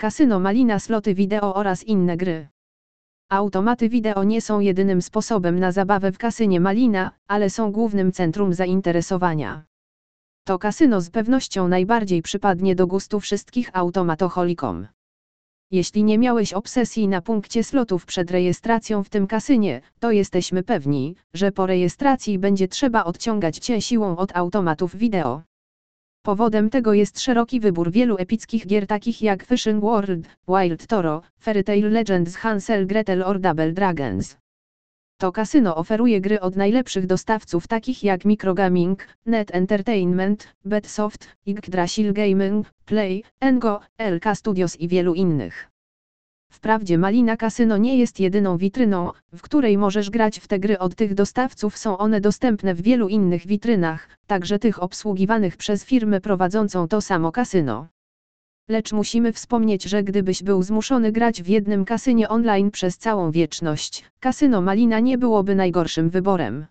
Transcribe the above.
kasyno Malina sloty wideo oraz inne gry. Automaty wideo nie są jedynym sposobem na zabawę w kasynie Malina, ale są głównym centrum zainteresowania. To kasyno z pewnością najbardziej przypadnie do gustu wszystkich automatoholikom. Jeśli nie miałeś obsesji na punkcie slotów przed rejestracją w tym kasynie, to jesteśmy pewni, że po rejestracji będzie trzeba odciągać cię siłą od automatów wideo. Powodem tego jest szeroki wybór wielu epickich gier takich jak Fishing World, Wild Toro, Fairy Tail Legends Hansel Gretel or Double Dragons. To kasyno oferuje gry od najlepszych dostawców takich jak Microgaming, Net Entertainment, Betsoft, Yggdrasil Gaming, Play, Engo, LK Studios i wielu innych. Wprawdzie Malina Kasyno nie jest jedyną witryną, w której możesz grać w te gry od tych dostawców są one dostępne w wielu innych witrynach, także tych obsługiwanych przez firmę prowadzącą to samo kasyno. Lecz musimy wspomnieć, że gdybyś był zmuszony grać w jednym kasynie online przez całą wieczność, kasyno Malina nie byłoby najgorszym wyborem.